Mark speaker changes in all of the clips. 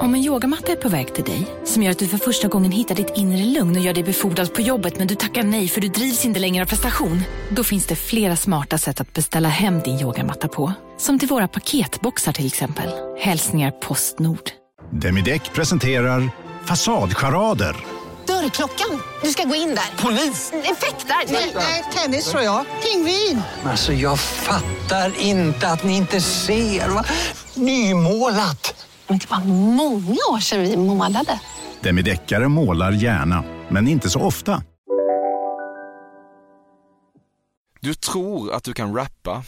Speaker 1: Om en yogamatta är på väg till dig, som gör att du för första gången hittar ditt inre lugn och gör dig befordrad på jobbet men du tackar nej för du drivs inte längre av prestation. Då finns det flera smarta sätt att beställa hem din yogamatta på. Som till våra paketboxar till exempel. Hälsningar Postnord.
Speaker 2: Demideck presenterar Fasadcharader.
Speaker 3: Dörrklockan. Du ska gå in där.
Speaker 4: Polis?
Speaker 3: Effektar?
Speaker 4: Nej, tennis tror jag. Pingvin.
Speaker 5: Alltså jag fattar inte att ni inte ser. Va? Nymålat.
Speaker 3: Men det var många år sedan vi målade.
Speaker 2: Demideckare målar gärna, men inte så ofta.
Speaker 6: Du tror att du kan rappa.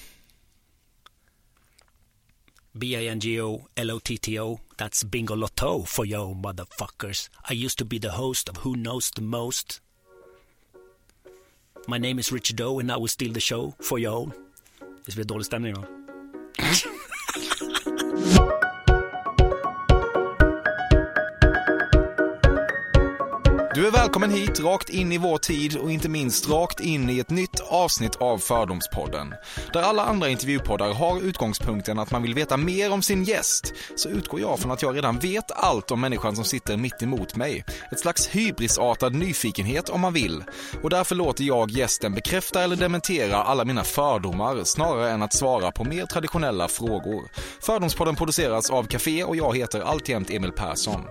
Speaker 7: B-I-N-G-O L-O-T-T-O That's Bingo Lotto for you motherfuckers. I used to be the host of Who Knows the Most. My name is Richard Doe and I will steal the show for you. Det blir dålig stämning va?
Speaker 6: Du är välkommen hit, rakt in i vår tid och inte minst rakt in i ett nytt avsnitt av Fördomspodden. Där alla andra intervjupoddar har utgångspunkten att man vill veta mer om sin gäst, så utgår jag från att jag redan vet allt om människan som sitter mitt emot mig. Ett slags hybrisartad nyfikenhet om man vill. Och därför låter jag gästen bekräfta eller dementera alla mina fördomar snarare än att svara på mer traditionella frågor. Fördomspodden produceras av Café och jag heter alltjämt Emil Persson.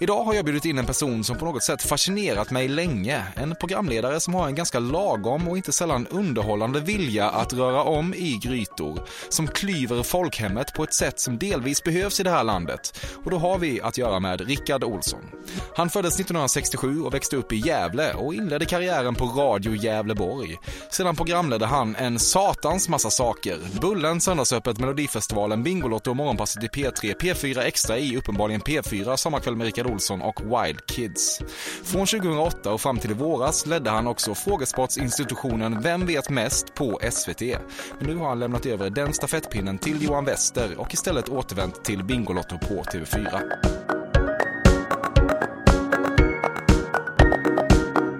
Speaker 6: Idag har jag bjudit in en person som på något sätt fascinerat mig länge. En programledare som har en ganska lagom och inte sällan underhållande vilja att röra om i grytor. Som klyver folkhemmet på ett sätt som delvis behövs i det här landet. Och då har vi att göra med Rickard Olsson. Han föddes 1967 och växte upp i Gävle och inledde karriären på Radio Gävleborg. Sedan programledde han en satans massa saker. Bullen, Söndagsöppet, Melodifestivalen, Bingolotto och Morgonpasset i P3, P4 Extra i uppenbarligen P4, Sommarkväll med Rickard Olsson och Wild Kids. Från 2008 och fram till i våras ledde han också frågesportsinstitutionen Vem vet mest på SVT. Men nu har han lämnat över den stafettpinnen till Johan Wester och istället återvänt till Bingolotto på TV4.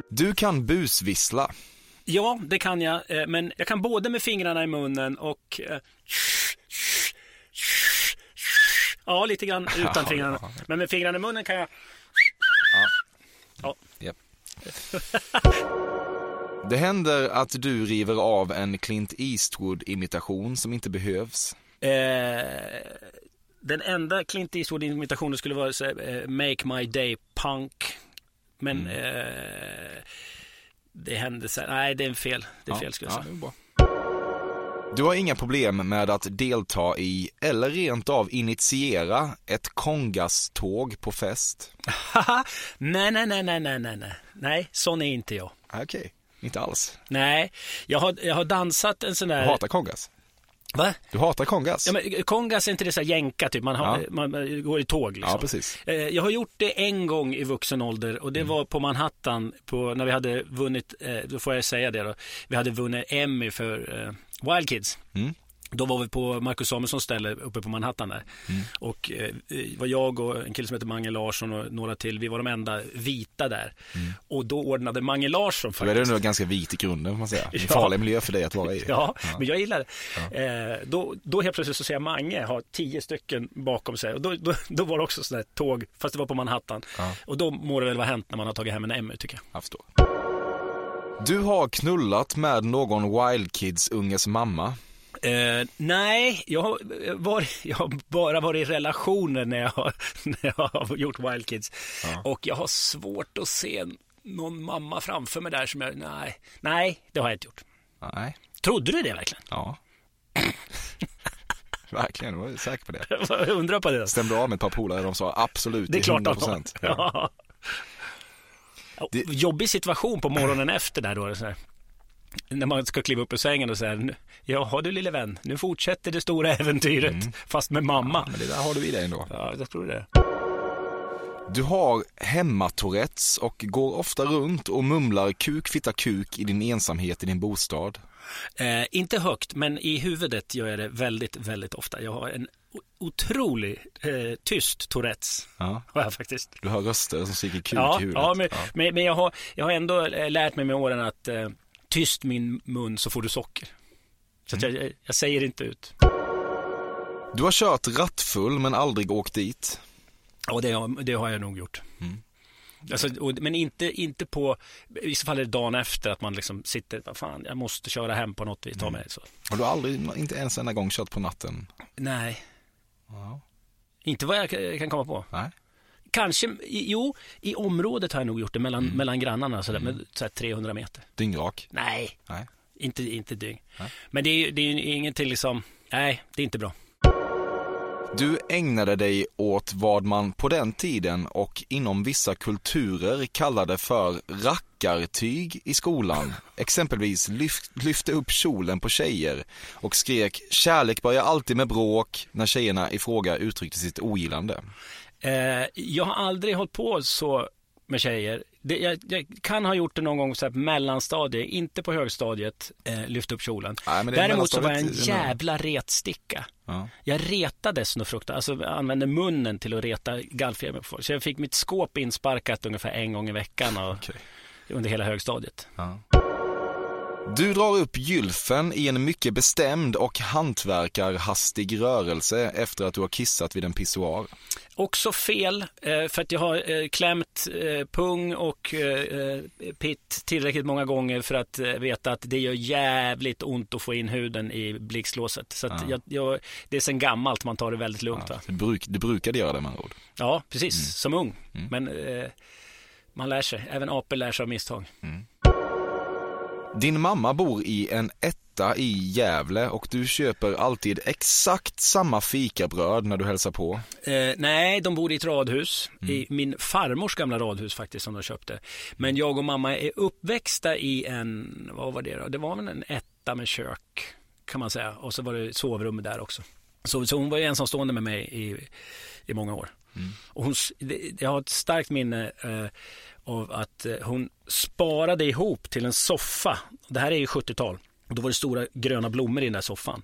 Speaker 6: Du kan busvissla.
Speaker 7: Ja, det kan jag. eh, Men jag kan både med fingrarna i munnen och... eh, Ja, lite grann utan fingrarna. Men med fingrarna i munnen kan jag... Ja.
Speaker 6: Japp. Det händer att du river av en Clint Eastwood-imitation som inte behövs.
Speaker 7: Eh, den enda Clint Eastwood-imitationen skulle vara här, eh, Make My Day Punk. Men eh, det hände här, nej det är fel. Det är fel skulle jag
Speaker 6: ja,
Speaker 7: säga.
Speaker 6: bra. Du har inga problem med att delta i, eller rent av initiera, ett Kongas-tåg på fest?
Speaker 7: nej, nej, nej, nej, nej, nej, nej, sån är inte jag.
Speaker 6: Ah, okej, okay. inte alls.
Speaker 7: Nej, jag har, jag har dansat en sån där...
Speaker 6: Hatar Kongas?
Speaker 7: Va?
Speaker 6: Du hatar kongas?
Speaker 7: Ja, men kongas är inte det så jänka typ, man, har,
Speaker 6: ja.
Speaker 7: man, man, går i tåg liksom.
Speaker 6: Ja, precis.
Speaker 7: Eh, jag har gjort det en gång i vuxen ålder och det mm. var på Manhattan på, när vi hade vunnit, eh, då får jag säga det då, vi hade vunnit Emmy för eh, Wild Kids.
Speaker 6: Mm.
Speaker 7: Då var vi på Marcus Samuelssons ställe uppe på Manhattan där.
Speaker 6: Mm.
Speaker 7: Och eh, var jag och en kille som heter Mange Larsson och några till, vi var de enda vita där. Och då ordnade Mange Larsson
Speaker 6: Du är
Speaker 7: faktiskt.
Speaker 6: ändå ganska vit i grunden får man säga. En
Speaker 7: Ja.
Speaker 6: farlig miljö för dig att vara i.
Speaker 7: Ja, men jag gillar det. Eh, då, då helt plötsligt så ser jag Mange ha tio stycken bakom sig. Och då, då, då var det också sådär tåg, fast det var på Manhattan.
Speaker 6: Ja.
Speaker 7: Och då må det väl vara hänt när man har tagit hem en Emmy tycker jag.
Speaker 6: Jag förstår. Du har knullat med någon Wild Kids-unges mamma.
Speaker 7: Eh, nej, jag har, varit, jag har bara varit i relationer när jag har, när jag har gjort Wild Kids. Och jag har svårt att se någon mamma framför mig där som jag, nej, nej, det har jag inte gjort.
Speaker 6: Nej.
Speaker 7: Trodde du det verkligen?
Speaker 6: Ja. Verkligen, jag var säker på det.
Speaker 7: Jag undrar på det.
Speaker 6: Stämde av med ett par polare, de sa absolut
Speaker 7: Det är klart
Speaker 6: 100%.
Speaker 7: att de
Speaker 6: Ja.
Speaker 7: Ja.
Speaker 6: Det-
Speaker 7: Jobbig situation på morgonen efter där då. Så här. När man ska kliva upp ur sängen och säga Jaha du lille vän, nu fortsätter det stora äventyret fast med mamma.
Speaker 6: Men det där har du i dig ändå.
Speaker 7: Ja, jag tror det.
Speaker 6: Du har hemmatourettes och går ofta runt och mumlar kuk, fitta, kuk i din ensamhet i din bostad.
Speaker 7: Eh, inte högt, men i huvudet gör jag det väldigt, väldigt ofta. Jag har en otrolig eh, tyst Tourettes.
Speaker 6: Ja.
Speaker 7: Har jag faktiskt.
Speaker 6: Du hör röster som skriker kuk
Speaker 7: Ja,
Speaker 6: i huvudet.
Speaker 7: ja, men, Men, men jag, har, jag har ändå eh, lärt mig med åren att eh, tyst min mun så får du socker. Så att jag, jag säger inte ut.
Speaker 6: Du har kört rattfull men aldrig åkt dit.
Speaker 7: Ja, det, har- det har jag nog gjort. Alltså, och, men inte, inte på, i vissa fall är det dagen efter att man liksom sitter, vad fan, jag måste köra hem på något vis, ta mig så.
Speaker 6: Har du aldrig, inte ens en gång kört på natten?
Speaker 7: Nej,
Speaker 6: Ja.
Speaker 7: inte vad jag kan komma på.
Speaker 6: Nej.
Speaker 7: Kanske, jo, i området har jag nog gjort det mellan, mellan grannarna, sådär, med så här 300 meter.
Speaker 6: Dyngrak?
Speaker 7: Nej,
Speaker 6: Nej.
Speaker 7: inte, inte dygn.
Speaker 6: Nej.
Speaker 7: Men det är det är ju ingenting liksom, nej, det är inte bra.
Speaker 6: Du ägnade dig åt vad man på den tiden och inom vissa kulturer kallade för rackartyg i skolan. Exempelvis lyft, lyfte upp kjolen på tjejer och skrek kärlek börjar alltid med bråk när tjejerna i fråga uttryckte sitt ogillande.
Speaker 7: Eh, jag har aldrig hållit på så med tjejer. Det, jag, jag kan ha gjort det någon gång så på mellanstadiet, inte på högstadiet, eh, lyft upp kjolen.
Speaker 6: Nej,
Speaker 7: Däremot så var jag en jävla retsticka.
Speaker 6: Ja.
Speaker 7: Jag retades nog fruktansvärt, alltså jag använde munnen till att reta gallfeber på folk. Så jag fick mitt skåp insparkat ungefär en gång i veckan och,
Speaker 6: Okej.
Speaker 7: under hela högstadiet.
Speaker 6: Du drar upp gylfen i en mycket bestämd och hantverkarhastig rörelse efter att du har kissat vid en pissoar.
Speaker 7: Också fel, eh, för att jag har eh, klämt eh, pung och pitt tillräckligt många gånger för att veta att det gör jävligt ont att få in huden i blixtlåset. Så att jag, jag, det är sen gammalt man tar det väldigt lugnt. Va?
Speaker 6: Du, bruk, du brukade göra det med andra ord.
Speaker 7: Ja, precis, som ung. Men eh, man lär sig, även apor lär sig av misstag.
Speaker 6: Din mamma bor i en etta i Gävle och du köper alltid exakt samma fikabröd när du hälsar på.
Speaker 7: Eh, nej, de bor i ett radhus.
Speaker 6: Mm.
Speaker 7: I min farmors gamla radhus faktiskt som de köpte. Men jag och mamma är uppväxta i en, vad var det då? Det var väl en etta med kök kan man säga. Och så var det sovrum där också. Så, så hon var ju ensamstående med mig i, i många år. Och hon, jag har ett starkt minne eh, av att eh, hon sparade ihop till en soffa. Det här är ju 70-tal. Och Då var det stora gröna blommor i den där soffan.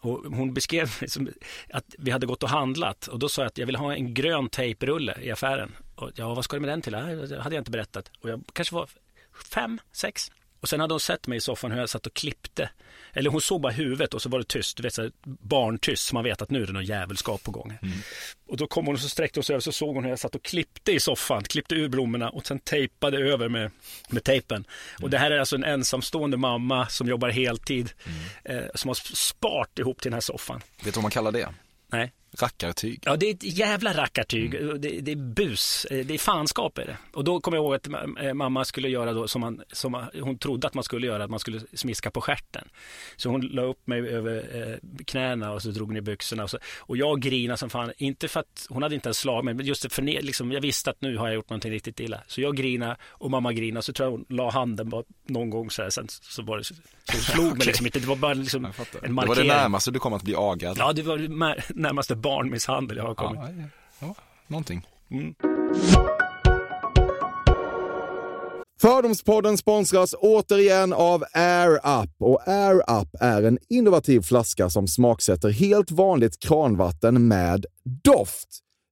Speaker 7: Och hon beskrev som att vi hade gått och handlat och då sa jag att jag vill ha en grön tejprulle i affären. Och, ja, vad ska du med den till? Det hade jag inte berättat. Och jag kanske var fem, sex. Och sen hade hon sett mig i soffan hur jag satt och klippte. Eller hon såg bara huvudet och så var det tyst, du vet så här, barntyst, så man vet att nu är det någon jävelskap på gång. Och då kom hon och så sträckte hon sig över så såg hon hur jag satt och klippte i soffan, klippte ur blommorna och sen tejpade över med, med tejpen. Och det här är alltså en ensamstående mamma som jobbar heltid, eh, som har spart ihop till den här soffan.
Speaker 6: Vet du vad man kallar det?
Speaker 7: Nej.
Speaker 6: Rackartyg.
Speaker 7: Ja, det är ett jävla rackartyg. Det, det är bus. Eh, Det är fanskap är det. Och då kommer jag ihåg att eh, mamma skulle göra då som, man, som man- hon trodde att man skulle göra, att man skulle smiska på stjärten. Så hon la upp mig över eh, knäna och så drog ner byxorna. Och, så, och jag grinade som fan, inte för att hon hade inte ens slag men just för liksom, jag visste att nu har jag gjort någonting riktigt illa. Så jag grinade och mamma grinade, så tror jag hon la handen bara någon gång så här, sen så var det, så hon slog mig liksom inte, det var bara liksom en
Speaker 6: Det var
Speaker 7: markering.
Speaker 6: det närmaste du kom att bli agad.
Speaker 7: Ja, det var det närmaste barnmisshandel jag har kommit.
Speaker 6: ja, ja, ja, någonting.
Speaker 8: Fördomspodden sponsras återigen av Air Up. Och Air Up är en innovativ flaska som smaksätter helt vanligt kranvatten med doft.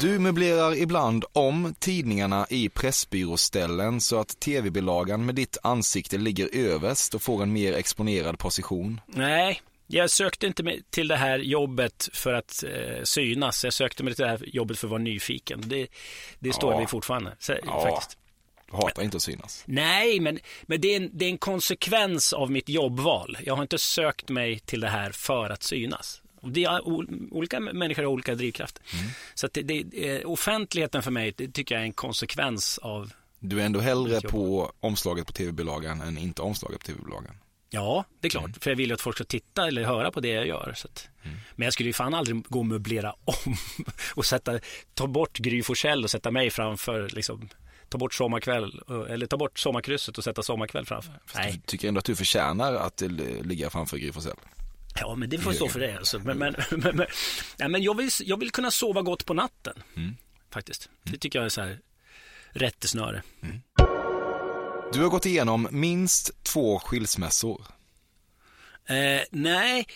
Speaker 6: Du möblerar ibland om tidningarna i pressbyråställen så att tv-bilagan med ditt ansikte ligger överst och får en mer exponerad position.
Speaker 7: Nej, jag sökte inte till det här jobbet för att eh, synas. Jag sökte mig till det här jobbet för att vara nyfiken. Det, det står
Speaker 6: Ja.
Speaker 7: vi fortfarande. Så,
Speaker 6: Ja.
Speaker 7: faktiskt.
Speaker 6: Du hatar inte att synas.
Speaker 7: Nej, men, men det, är en, det är en konsekvens av mitt jobbval. Jag har inte sökt mig till det här för att synas. Det är, olika människor har olika drivkrafter. Så att det, det, eh, offentligheten för mig, det tycker jag är en konsekvens av,
Speaker 6: Du är ändå hellre på omslaget på tv-bilagan än inte omslaget på tv-bilagan.
Speaker 7: ja, det är klart. För jag vill ju att folk ska titta eller höra på det jag gör. Så att, Men jag skulle ju fan aldrig gå och möblera om och sätta, ta bort Gry Forssell och sätta mig framför liksom, ta bort sommarkväll, eh, eller ta bort sommarkrysset och sätta sommarkväll framför. Nej.
Speaker 6: Du tycker ändå att du förtjänar att eh, ligga framför Gry Forssell?
Speaker 7: Ja, men det får stå för det. Alltså. Men, men, men, men, ja, men jag, vill, jag vill kunna sova gott på natten.
Speaker 6: Mm.
Speaker 7: Faktiskt. Det tycker jag är så här rättesnöre.
Speaker 6: Du har gått igenom minst två skilsmässor.
Speaker 7: Eh, nej,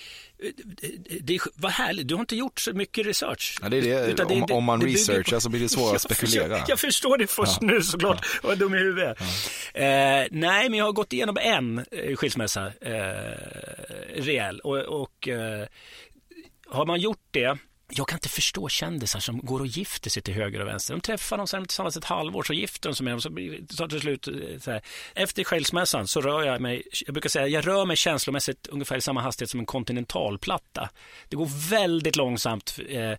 Speaker 7: det, det var härligt. Du har inte gjort så mycket research.
Speaker 6: Ja, det är det.
Speaker 7: Utan
Speaker 6: om, om man
Speaker 7: det
Speaker 6: researchar så blir det svårare att
Speaker 7: Jag
Speaker 6: spekulera.
Speaker 7: förstår, jag förstår det först nu såklart. Jag är dum i huvudet. Eh, nej, men jag har gått igenom en eh, skilsmässa eh, rejäl. Och, och eh, har man gjort det jag kan inte förstå kändisar som går och gifter sig till höger och vänster. De träffar dem, sen tillsammans ett halvår, så gifter de sig med dem. Så så till slut, eh, så här. Efter skilsmässan så rör jag mig, jag brukar säga, jag rör mig känslomässigt ungefär i samma hastighet som en kontinentalplatta. Det går väldigt långsamt eh,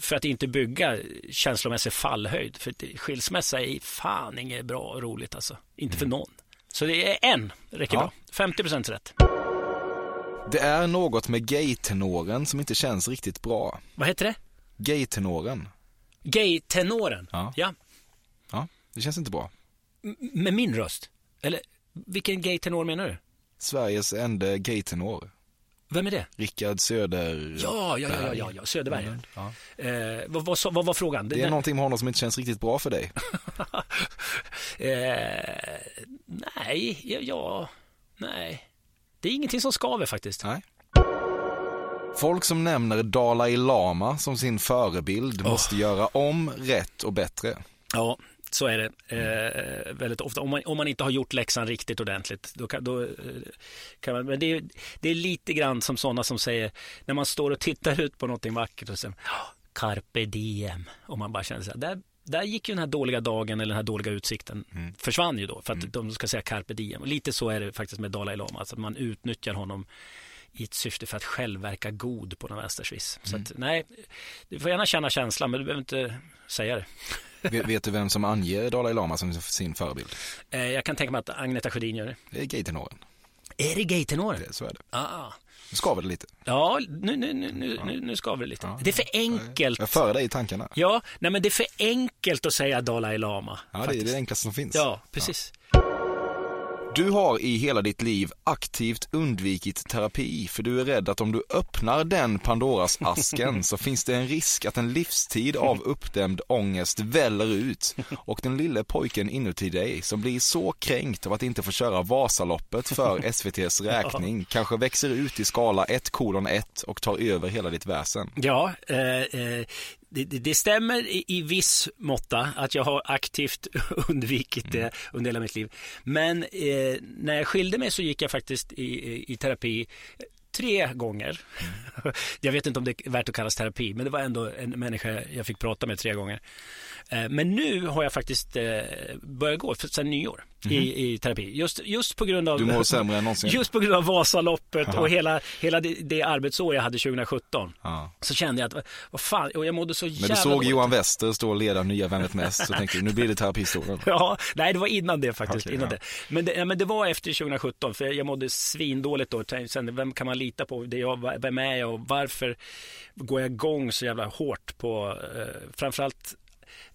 Speaker 7: för att inte bygga känslomässig fallhöjd. För skilsmässa är fan inget bra och roligt alltså. Inte för någon. Så det är en, räcker
Speaker 6: Ja.
Speaker 7: bra. 50% rätt.
Speaker 6: Det är något med gay-tenoren som inte känns riktigt bra.
Speaker 7: Vad heter det?
Speaker 6: Gay-tenoren.
Speaker 7: Gay-tenoren.
Speaker 6: Ja.
Speaker 7: ja.
Speaker 6: Ja, det känns inte bra.
Speaker 7: Med min röst? Eller vilken gay-tenor menar du?
Speaker 6: Sveriges enda gay-tenor.
Speaker 7: Vem är det?
Speaker 6: Rickard Söder...
Speaker 7: Ja, ja, ja, ja, ja Söderberg.
Speaker 6: Ja.
Speaker 7: Eh, vad, vad, vad var frågan?
Speaker 6: Det är någonting med honom som inte känns riktigt bra för dig.
Speaker 7: eh, nej, ja, ja, nej. Det är ingenting som skaver faktiskt.
Speaker 6: Nej. Folk som nämner Dalai Lama som sin förebild måste göra om, rätt och bättre.
Speaker 7: Ja, så är det eh, väldigt ofta. Om man, om man inte har gjort läxan riktigt ordentligt. Då kan, då, eh, kan man, men det är, det är lite grann som sådana som säger, när man står och tittar ut på någonting vackert och säger "Ja, carpe diem. Och man bara känner så här, där, där gick ju den här dåliga dagen eller den här dåliga utsikten, försvann ju då för att de ska säga carpe diem. Och lite så är det faktiskt med Dalai Lama, alltså att man utnyttjar honom i ett syfte för att själv verka god på någon vänstersviss. Så att, nej, du får gärna känna känslan men du behöver inte säga det.
Speaker 6: Vet, vet du vem som anger Dalai Lama som sin förebild?
Speaker 7: Eh, jag kan tänka mig att Agneta Sjödin gör det.
Speaker 6: Det är gay-tenoren.
Speaker 7: Är det gaytenorer?
Speaker 6: Det- Så är det.
Speaker 7: Ah.
Speaker 6: Nu skaver det lite.
Speaker 7: Ja, nu, nu, nu, nu, nu, nu skaver det lite. Det är för enkelt.
Speaker 6: Jag är före dig i tankarna.
Speaker 7: Ja, nej men det är för enkelt att säga Dalai Lama.
Speaker 6: Ja, det är
Speaker 7: faktiskt.
Speaker 6: det enklaste som finns.
Speaker 7: Ja, precis.
Speaker 6: Du har i hela ditt liv aktivt undvikit terapi för du är rädd att om du öppnar den Pandoras asken så finns det en risk att en livstid av uppdämd ångest väller ut och den lille pojken inuti dig som blir så kränkt av att inte få köra Vasaloppet för SVTs räkning kanske växer ut i skala 1 kolon 1 och tar över hela ditt väsen.
Speaker 7: Ja, eh, eh, det, det det stämmer i, i viss måtta att jag har aktivt undvikit det under hela mitt liv. Men eh, när jag skilde mig så gick jag faktiskt i, i, i terapi tre gånger. Jag vet inte om det är värt att kallas terapi, men det var ändå en människa jag fick prata med tre gånger. Eh, Men nu har jag faktiskt eh, börjat gå sedan nyår i, i terapi. Just, just på grund av
Speaker 6: Du mår sämre än någonsin.
Speaker 7: Just på grund av Vasaloppet
Speaker 6: Aha.
Speaker 7: och hela, hela det, det arbetsår jag hade 2017.
Speaker 6: Ja.
Speaker 7: Så kände jag att, vad fan, och jag mådde så
Speaker 6: Men
Speaker 7: jävla
Speaker 6: du såg
Speaker 7: dåligt.
Speaker 6: Johan Wester stå och leda Nya Vem vet mest så tänkte du nu blir det terapistolen.
Speaker 7: Ja, nej det var innan det faktiskt.
Speaker 6: Okej,
Speaker 7: innan
Speaker 6: ja.
Speaker 7: det. Men, det, ja, men det var efter 2017 för jag mådde svindåligt då. Sen, vem kan man lita på? Det jag, vem är jag och varför går jag igång så jävla hårt på eh, framförallt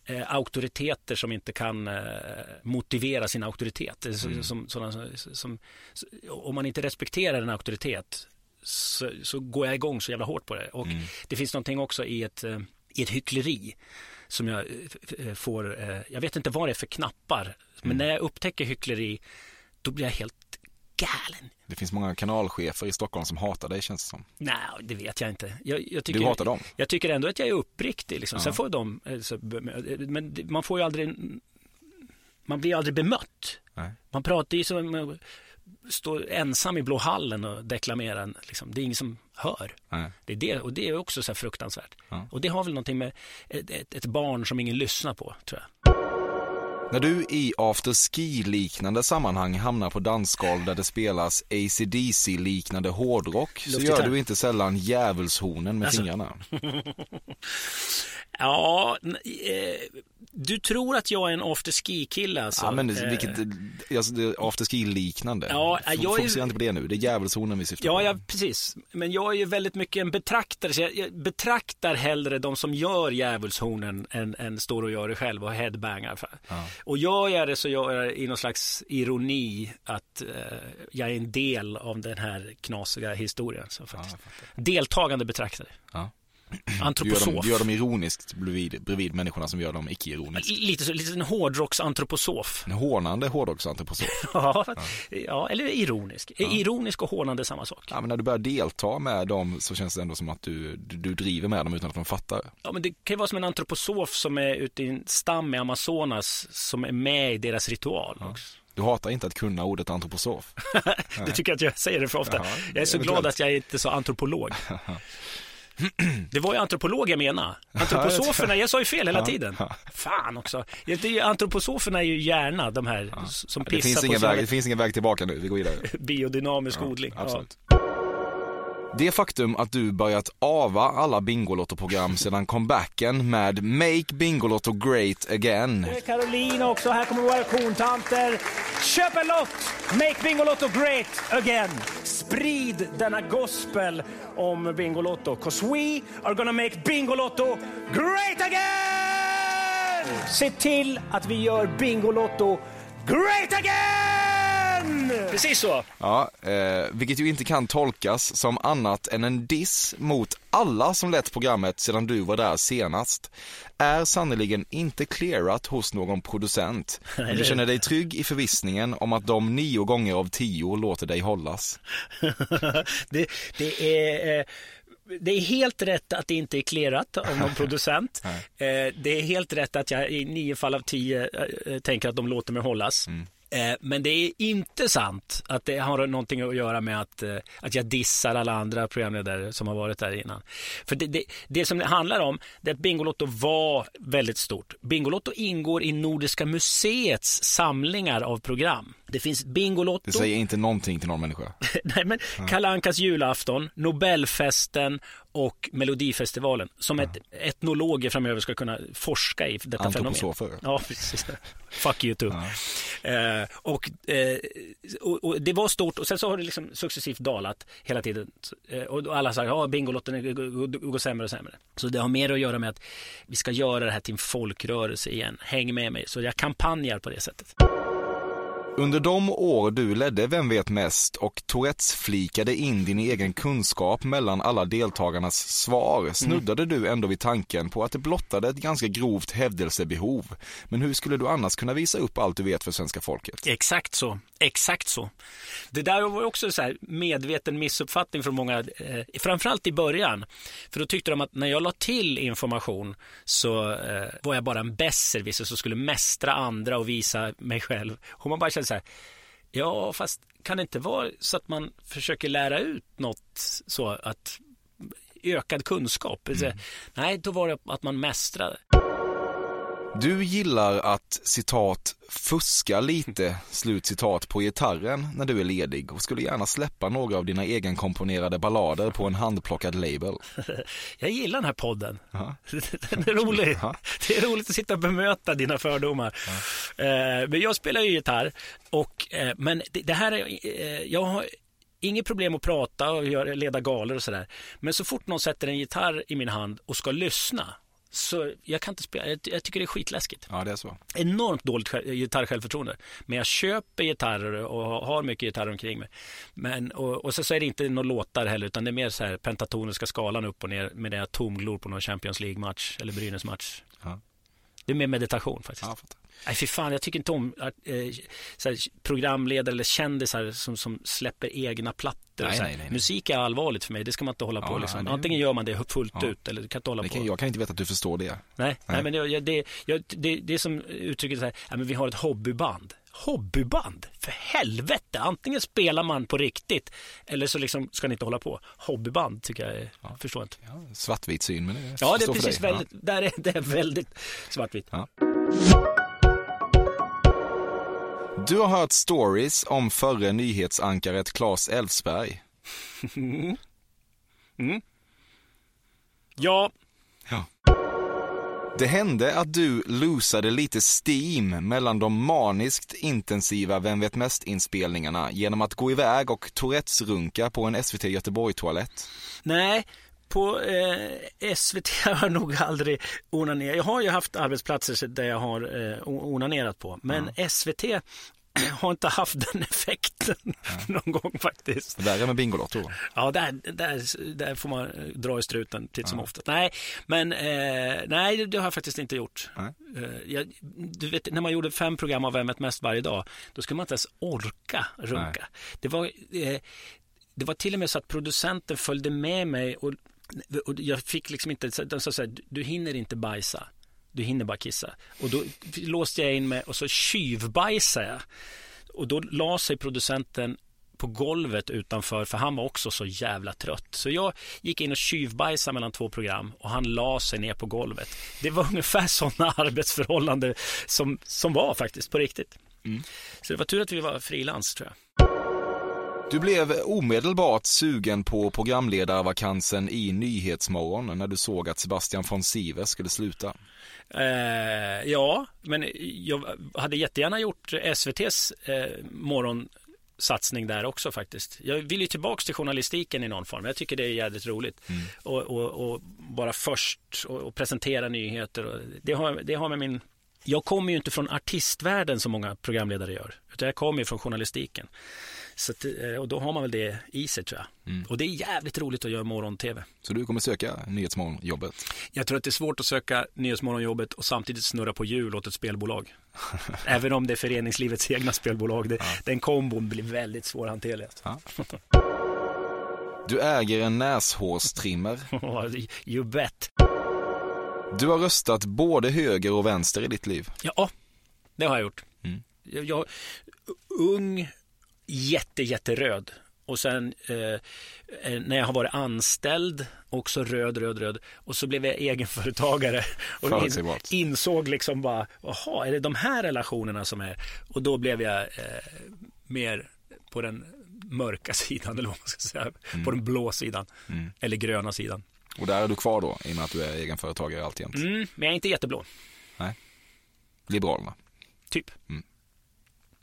Speaker 7: eh, auktoriteter som inte kan eh, motivera sin auktoritet. Så- Som, sådana, som, om man inte respekterar en auktoritet så, så går jag igång så jävla hårt på det. Och det finns någonting också i ett, eh, i ett hyckleri som jag eh, får, eh, jag vet inte vad det är för knappar, men när jag upptäcker hyckleri då blir jag helt galen.
Speaker 6: Det finns många kanalchefer i Stockholm som hatar dig känns det som.
Speaker 7: Nej, det vet jag inte. Jag, jag tycker,
Speaker 6: Du hatar dem?
Speaker 7: Jag tycker ändå att jag är uppriktig. Liksom.
Speaker 6: Ja.
Speaker 7: Sen får de, eh, så, men det- man får ju aldrig, man blir aldrig bemött.
Speaker 6: Nej.
Speaker 7: Man pratar ju som att stå ensam i blå hallen och deklamera. en- Liksom. Det är ingen som hör.
Speaker 6: Nej.
Speaker 7: Det är det, och det är också så fruktansvärt.
Speaker 6: Ja.
Speaker 7: Och det har väl någonting med ett, ett, ett barn som ingen lyssnar på, tror jag.
Speaker 6: När du i afterski-liknande sammanhang hamnar på dansgolv där det spelas AC/DC-liknande hårdrock så gör du inte sällan djävulshornen med
Speaker 7: Alltså.
Speaker 6: fingrarna.
Speaker 7: Ja, eh, du tror att jag är en afterski-kille alltså.
Speaker 6: Ja, men
Speaker 7: Eh,
Speaker 6: vilket, alltså, det är afterski-liknande.
Speaker 7: Ja, jag är-
Speaker 6: Fokusera inte på det nu, det är djävulszonen vi syftar
Speaker 7: Ja,
Speaker 6: på.
Speaker 7: ja, precis. Men jag är ju väldigt mycket en betraktare. Så jag, betraktar hellre de som gör djävulshornen än, än står och gör det själv och headbangar. Och gör jag det så gör jag det i någon slags ironi att eh, jag är en del av den här knasiga historien. Så faktiskt. Deltagande betraktare.
Speaker 6: Ja. Du gör,
Speaker 7: Antroposof.
Speaker 6: dem, du gör dem ironiskt bredvid, bredvid människorna som gör dem icke-ironiskt.
Speaker 7: Lite, så, lite en hårdrocksantroposof.
Speaker 6: En hånande hårdrocksantroposof.
Speaker 7: Ja, ja, eller ironisk. Ironisk och hånande är samma sak.
Speaker 6: Ja, men när du börjar delta med dem så känns det ändå som att du, du, du driver med dem utan att de fattar.
Speaker 7: Ja, men det kan ju vara som en antroposof som är ute i en stam i Amazonas som är med i deras ritual. också.
Speaker 6: Du hatar inte att kunna ordet antroposof.
Speaker 7: Du tycker att jag säger det för ofta.
Speaker 6: Ja,
Speaker 7: jag är så glad att jag inte är så antropolog. Det var ju antropolog jag menade. Antroposoferna, jag sa ju fel hela
Speaker 6: Ja,
Speaker 7: tiden.
Speaker 6: ja.
Speaker 7: Fan också. Det antroposoferna är ju hjärna, de här som
Speaker 6: Det
Speaker 7: pissar
Speaker 6: finns,
Speaker 7: på
Speaker 6: ingen väg, det finns ingen väg tillbaka nu, vi går vidare.
Speaker 7: biodynamisk odling.
Speaker 6: Absolut. Det faktum att du börjat ava alla Bingolotto-program sedan comebacken med Make Bingolotto Great Again.
Speaker 7: Caroline också, här kommer våra kontanter. Köp en lott! Make Bingolotto great again! Sprid denna gospel om Bingolotto. 'Cause we are gonna make Bingolotto great again! Se till att vi gör Bingolotto great again! Precis så.
Speaker 6: Ja, eh, vilket ju inte kan tolkas som annat än en diss mot alla som lett programmet sedan du var där senast. Är sannoliken inte clearat hos någon producent. Men du känner dig trygg i förvissningen om att de nio gånger av tio låter dig hållas.
Speaker 7: det, det är... eh, Det är helt rätt att det inte är clearat av någon producent. Eh, Det är helt rätt att jag i nio fall av tio eh, tänker att de låter mig hållas. Eh, Men det är inte sant att det har någonting att göra med att, eh, att jag dissar alla andra programledare som har varit där innan. För det, det, det som det handlar om det är att Bingolotto var väldigt stort. Bingolotto ingår i Nordiska museets samlingar av program. Det finns Bingolotto.
Speaker 6: Det säger inte någonting till någon människa.
Speaker 7: Nej, men Kalle Ankas julafton, Nobelfesten och Melodifestivalen som ett etnologer framöver ska kunna forska i detta fenomen.
Speaker 6: Antroposofer.
Speaker 7: Ja, precis. Fuck you too. Eh, och, eh, och, och det var stort och sen så har det liksom successivt dalat hela tiden. Eh, och alla sa ja, Bingolotten går, går sämre och sämre. Så det har mer att göra med att vi ska göra det här till en folkrörelse igen. Häng med mig. Så jag kampanjar på det sättet.
Speaker 6: Under de år du ledde Vem vet mest och Tourettes flikade in din egen kunskap mellan alla deltagarnas svar snuddade du ändå vid tanken på att det blottade ett ganska grovt hävdelsebehov. Men hur skulle du annars kunna visa upp allt du vet för svenska folket?
Speaker 7: Exakt så. Exakt så. Det där var också så här medveten missuppfattning från många, eh, framförallt i början. För då tyckte de att när jag la till information så eh, var jag bara en besserwisser som skulle mästra andra och visa mig själv. Och man bara kände så här, ja fast kan det inte vara så att man försöker lära ut något så att ökad kunskap? Så, Nej, då var det att man mästrade.
Speaker 6: Du gillar att citat fuska lite, slut citat på gitarren när du är ledig och skulle gärna släppa några av dina egenkomponerade ballader på en handplockad label.
Speaker 7: Jag gillar den här podden. Den är rolig. Det är roligt att sitta och bemöta dina fördomar. Eh, men jag spelar ju gitarr. Och, eh, men det, här är, eh, jag har inget problem att prata och leda galor och sådär. Men så fort någon sätter en gitarr i min hand och ska lyssna. Så jag kan inte spela, jag, jag tycker det är skitläskigt.
Speaker 6: Ja, det är så.
Speaker 7: Enormt dåligt själv- gitarrsjälvförtroende. Men jag köper gitarrer och har mycket gitarrer omkring mig. Men, och, och så, så är det inte några låtar heller utan det är mer så här pentatoniska skalan upp och ner med det jag tomglor på någon Champions League-match eller Brynäs-match.
Speaker 6: Ja.
Speaker 7: Det är mer meditation faktiskt.
Speaker 6: Ja.
Speaker 7: Nej fy fan, jag tycker inte om att, eh, så här, programledare eller kändisar som, som släpper egna plattor.
Speaker 6: Nej, nej, nej, nej.
Speaker 7: Musik är allvarligt för mig, det ska man inte hålla på
Speaker 6: Ja,
Speaker 7: liksom.
Speaker 6: det-
Speaker 7: Antingen gör man det fullt
Speaker 6: Ja.
Speaker 7: ut eller du kan inte hålla
Speaker 6: Det
Speaker 7: på.
Speaker 6: kan, jag kan inte veta att du förstår det.
Speaker 7: Nej, nej.
Speaker 6: Nej.
Speaker 7: men det, det, jag, det, det är som uttrycket så här, ja, men vi har ett hobbyband. Hobbyband? För helvete! Antingen spelar man på riktigt eller så liksom ska ni inte hålla på. Hobbyband tycker jag är, förstår jag inte.
Speaker 6: Ja, svartvit syn, men det
Speaker 7: Ja, det är
Speaker 6: för
Speaker 7: precis
Speaker 6: dig.
Speaker 7: väldigt, där är det är väldigt svartvitt.
Speaker 6: Ja. Du har hört stories om förre nyhetsankaret Claes Elfsberg.
Speaker 7: Ja,
Speaker 6: Ja. Det hände att du losade lite steam mellan de maniskt intensiva Vem vet mest-inspelningarna genom att gå iväg och Tourettes-runka på en SVT Göteborg-toalett.
Speaker 7: Nej, på eh, SVT har jag nog aldrig onanerat. Jag har ju haft arbetsplatser där jag har eh, onanerat på. Men SVT har inte haft den effekten någon gång faktiskt.
Speaker 6: Värre med Bingolotto.
Speaker 7: Ja, där, där, där får man eh, dra i struten titt som ofta. Nej, men eh, nej, det, har jag faktiskt inte gjort.
Speaker 6: Nej.
Speaker 7: Eh, jag, du vet, när man gjorde fem program av Vem vet mest varje dag, då skulle man inte ens orka runka. Det var, eh, det var till och med så att producenten följde med mig och, och jag fick liksom inte, så- de sa så här, du hinner inte bajsa. Du hinner bara kissa. Och då låste jag in mig och så tjuvbajsade jag. Och då la sig producenten på golvet utanför för han var också så jävla trött. Så jag gick in och tjuvbajsade mellan två program och han la sig ner på golvet. Det var ungefär sådana arbetsförhållanden som, som var faktiskt på riktigt. Så det var tur att vi var frilans tror jag.
Speaker 6: Du blev omedelbart sugen på programledarvakansen i Nyhetsmorgon när du såg att Sebastian von Sivers skulle sluta.
Speaker 7: Eh, ja, men jag hade jättegärna gjort SVTs eh, morgonsatsning där också faktiskt. Jag vill ju tillbaks till journalistiken i någon form. Jag tycker det är jävligt roligt. Och, och, och bara först och, och presentera nyheter. Det, har, det har med min... Jag kommer ju inte från artistvärlden som många programledare gör. Utan jag kommer ju från journalistiken. Så att, eh, och då har man väl det i sig tror jag. Och det är jävligt roligt att göra morgon-tv.
Speaker 6: Så du kommer söka Nyhetsmorgon-jobbet.
Speaker 7: Jag tror att det är svårt att söka Nyhetsmorgonjobbet och samtidigt snurra på hjul åt ett spelbolag. Även om det är föreningslivets egna spelbolag. Det, Den kombon blir väldigt svårhanterlig.
Speaker 6: Ja. Du äger en näshårstrimmer.
Speaker 7: you bet.
Speaker 6: Du har röstat både höger och vänster i ditt liv.
Speaker 7: Ja, det har jag gjort.
Speaker 6: Mm.
Speaker 7: Jag, jag, ung, jätte, jätteröd. Och sen eh, eh, när jag har varit anställd, också röd, röd, röd. Och så blev jag egenföretagare och in, insåg liksom bara, jaha, är det de här relationerna som är? Och då blev jag eh, mer på den mörka sidan, eller vad man ska säga, på den blå sidan,
Speaker 6: Mm.
Speaker 7: eller gröna sidan.
Speaker 6: Och där är du kvar då, i och med att du är egenföretagare alltjämt.
Speaker 7: Mm, men jag är inte jätteblå,
Speaker 6: Liberalerna.
Speaker 7: typ.
Speaker 6: Mm.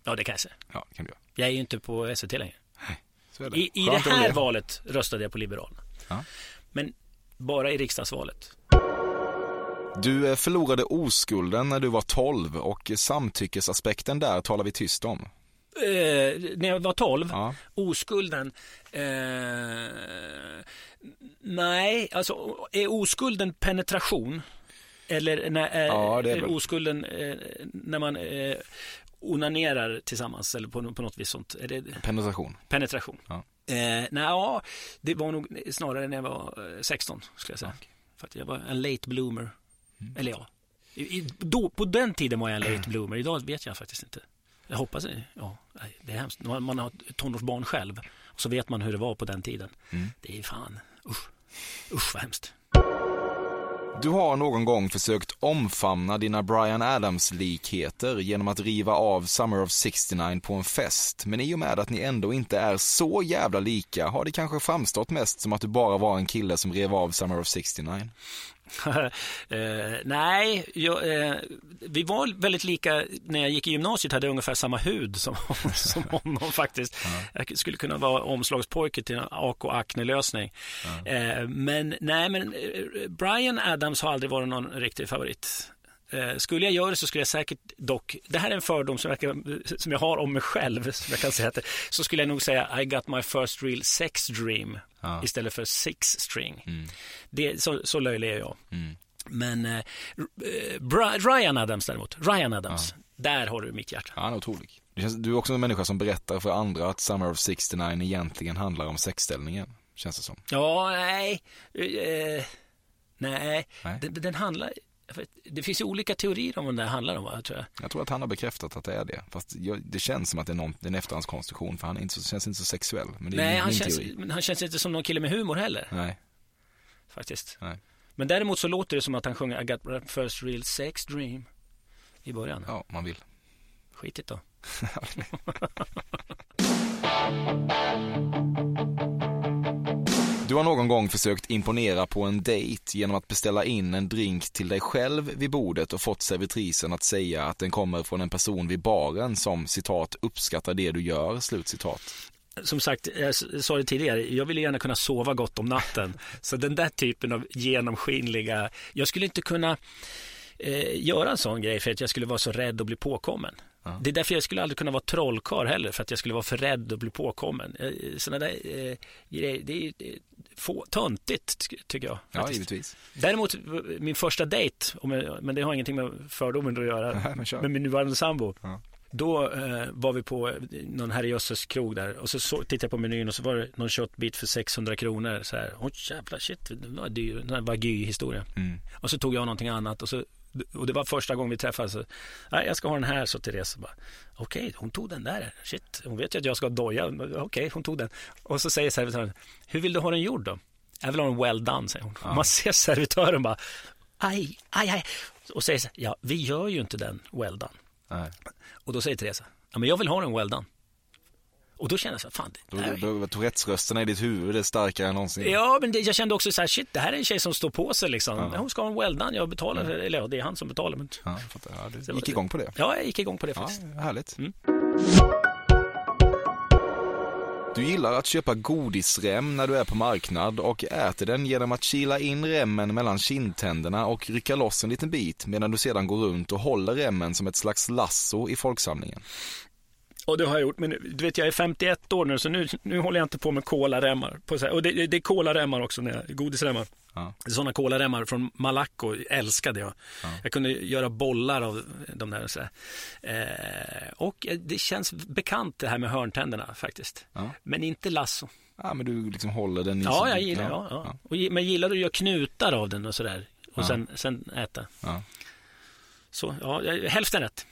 Speaker 7: Ja, det kan jag säga.
Speaker 6: Ja, det kan du göra.
Speaker 7: Jag är ju inte på SVT längre.
Speaker 6: Så är det.
Speaker 7: I, i det här valet röstade jag på Liberalerna.
Speaker 6: Ja.
Speaker 7: Men bara i riksdagsvalet.
Speaker 6: Du eh, förlorade oskulden när du var 12 och samtyckesaspekten där talar vi tyst om.
Speaker 7: Eh, när jag var 12,
Speaker 6: Ja.
Speaker 7: oskulden. Eh, nej, alltså är oskulden penetration? Eller när, eh,
Speaker 6: Ja, det är väl.
Speaker 7: oskulden eh, när man eh, onanerar tillsammans eller på, på något vis sånt? Är det
Speaker 6: Penetration.
Speaker 7: penetration?
Speaker 6: Ja.
Speaker 7: Eh, nej, det var nog snarare när jag var eh, 16 skulle jag säga. För att jag var en late bloomer.
Speaker 6: Mm.
Speaker 7: Eller ja, I, då, på den tiden var jag en late bloomer. Idag vet jag faktiskt inte. Jag hoppas, ja, det är hemskt. Man, man har tonårsbarn själv och så vet man hur det var på den tiden.
Speaker 6: Mm.
Speaker 7: Det är fan, usch, usch vad hemskt.
Speaker 6: Du har någon gång försökt omfamna dina Brian Adams-likheter genom att riva av Summer of 69 på en fest. Men i och med att ni ändå inte är så jävla lika har det kanske framstått mest som att du bara var en kille som rev av Summer of 69.
Speaker 7: eh, nej, jag, eh, vi var väldigt lika när jag gick i gymnasiet, hade jag ungefär samma hud som, som honom faktiskt. Jag skulle kunna vara omslagspojke till en AK Acne-lösning. Eh, men nej, men eh, Brian Adams har aldrig varit någon riktig favorit. Eh, skulle jag göra det så skulle jag säkert dock, det här är en fördom som jag, som jag har om mig själv, som jag kan säga att, så skulle jag nog säga I got my first real sex dream
Speaker 6: Ja.
Speaker 7: istället för six string.
Speaker 6: Mm.
Speaker 7: Det, så, så löjlig är jag.
Speaker 6: Mm.
Speaker 7: Men eh, eh, Ryan Adams däremot, Ryan Adams, där har du mitt hjärta.
Speaker 6: Ja, han är otrolig. Det känns, du är också en människa som berättar för andra att Summer of 69 egentligen handlar om sexställningen, känns det som.
Speaker 7: Ja, nej, eh, nej,
Speaker 6: Nej.
Speaker 7: Den, den handlar, det finns ju olika teorier om vad där handlar om, tror jag.
Speaker 6: Jag tror att han har bekräftat att det är det. Fast det känns som att det är, någon, det är en efterhandskonstruktion för han inte så, känns inte så sexuell. Men det är
Speaker 7: Nej,
Speaker 6: min,
Speaker 7: han
Speaker 6: min
Speaker 7: känns,
Speaker 6: teori.
Speaker 7: han känns inte som någon kille med humor heller,
Speaker 6: Nej,
Speaker 7: faktiskt.
Speaker 6: nej.
Speaker 7: Men däremot så låter det som att han sjunger I got my first real sex dream i början.
Speaker 6: Ja, man vill.
Speaker 7: Skitigt då.
Speaker 6: Du har någon gång försökt imponera på en dejt genom att beställa in en drink till dig själv vid bordet och fått servitrisen att säga att den kommer från en person vid baren som citat uppskattar det du gör, slut citat.
Speaker 7: Som sagt, jag sa det tidigare, jag vill gärna kunna sova gott om natten. Så den där typen av genomskinliga, jag skulle inte kunna eh, göra en sån grej för att jag skulle vara så rädd att bli påkommen.
Speaker 6: Ja.
Speaker 7: Det är därför jag skulle aldrig kunna vara trollkarl heller, för att jag skulle vara för rädd att bli påkommen. Eh, Sådana där eh, grejer, det är, få, töntigt ty- tycker jag.
Speaker 6: Ja,
Speaker 7: faktiskt.
Speaker 6: givetvis.
Speaker 7: Däremot, min första dejt, men det har ingenting med fördomen att göra,
Speaker 6: kör.
Speaker 7: med min nuvarande sambo.
Speaker 6: Ja.
Speaker 7: Då eh, var vi på någon herrejösses krog där och så, så tittade jag på menyn och så var det någon köttbit för 600 kronor. Så här, åh jävla shit, det var dyr, den här Wagyu-historia.
Speaker 6: Mm.
Speaker 7: Och så tog jag någonting annat och, så, och det var första gången vi träffades. Nej, jag ska ha den här, så Therese bara, okej, hon tog den där, shit, hon vet ju att jag ska doja, okej, hon tog den. Och så säger servitören, hur vill du ha den gjord då? Jag vill ha den well done, säger hon. Man ser servitören bara, aj, aj, aj. Och säger så här, ja, vi gör ju inte den well done.
Speaker 6: Nej.
Speaker 7: Och då säger Teresa, ja men jag vill ha den well done. Och då känner jag så här, fan, det
Speaker 6: var Tourettes-rösterna i ditt huvud är starkare än någonsin.
Speaker 7: Ja, men det, jag kände också så här, shit, det här är en tjej som står på sig liksom.
Speaker 6: Ja.
Speaker 7: Hon ska ha en well done, jag betalar, eller ja, det är han som betalar. Men...
Speaker 6: Ja. Ja, du gick igång på det.
Speaker 7: Ja, jag gick igång på det
Speaker 6: Ja,
Speaker 7: faktiskt.
Speaker 6: härligt.
Speaker 7: Mm.
Speaker 6: Du gillar att köpa godisrem när du är på marknad och äter den genom att kila in remmen mellan kindtänderna och rycka loss en liten bit medan du sedan går runt och håller remmen som ett slags lasso i folksamlingen.
Speaker 7: Och det har jag gjort, men du vet jag är 51 år nu så nu, nu håller jag inte på med kolaremmar. Och det, det, är kolaremmar också, när jag, godisremmar.
Speaker 6: Ja.
Speaker 7: Sådana kolaremmar från Malaco älskade jag. Jag kunde göra bollar av de där. Så. Eh, och det känns bekant det här med hörntänderna faktiskt.
Speaker 6: Ja.
Speaker 7: Men inte lasso.
Speaker 6: Ja, men du liksom håller den i
Speaker 7: Ja, jag gillar ja, ja. Och, men gillar du att göra knutar av den och sådär? Och
Speaker 6: Ja.
Speaker 7: sen, sen äta?
Speaker 6: Ja.
Speaker 7: Så, ja, hälften rätt.